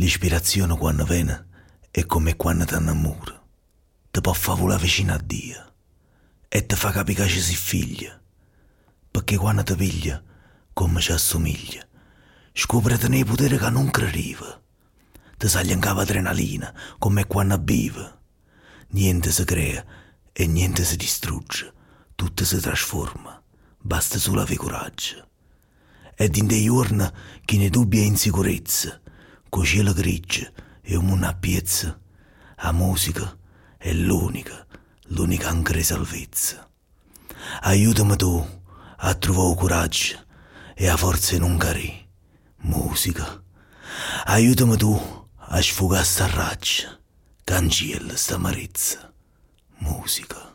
L'ispirazione quando viene è come quando ti innamora. Ti può far volare vicino a Dio e ti fa capire che si figlia. Perché quando ti piglia, come ci assomiglia, scoprite nei poteri che non crediva. Ti sale in capo adrenalina, come quando vive. Niente si crea e niente si distrugge, tutto si trasforma, basta solo avere coraggio. Ed in dei giorni che ne dubbi e insicurezza, con cielo grigio e un mondo a piezza, la musica è l'unica, l'unica ancora salvezza. Aiutami tu a trovare coraggio e a forza in un carì. Musica. Aiutami tu a sfogare sta raggia, cancella sta amarezza. Musica.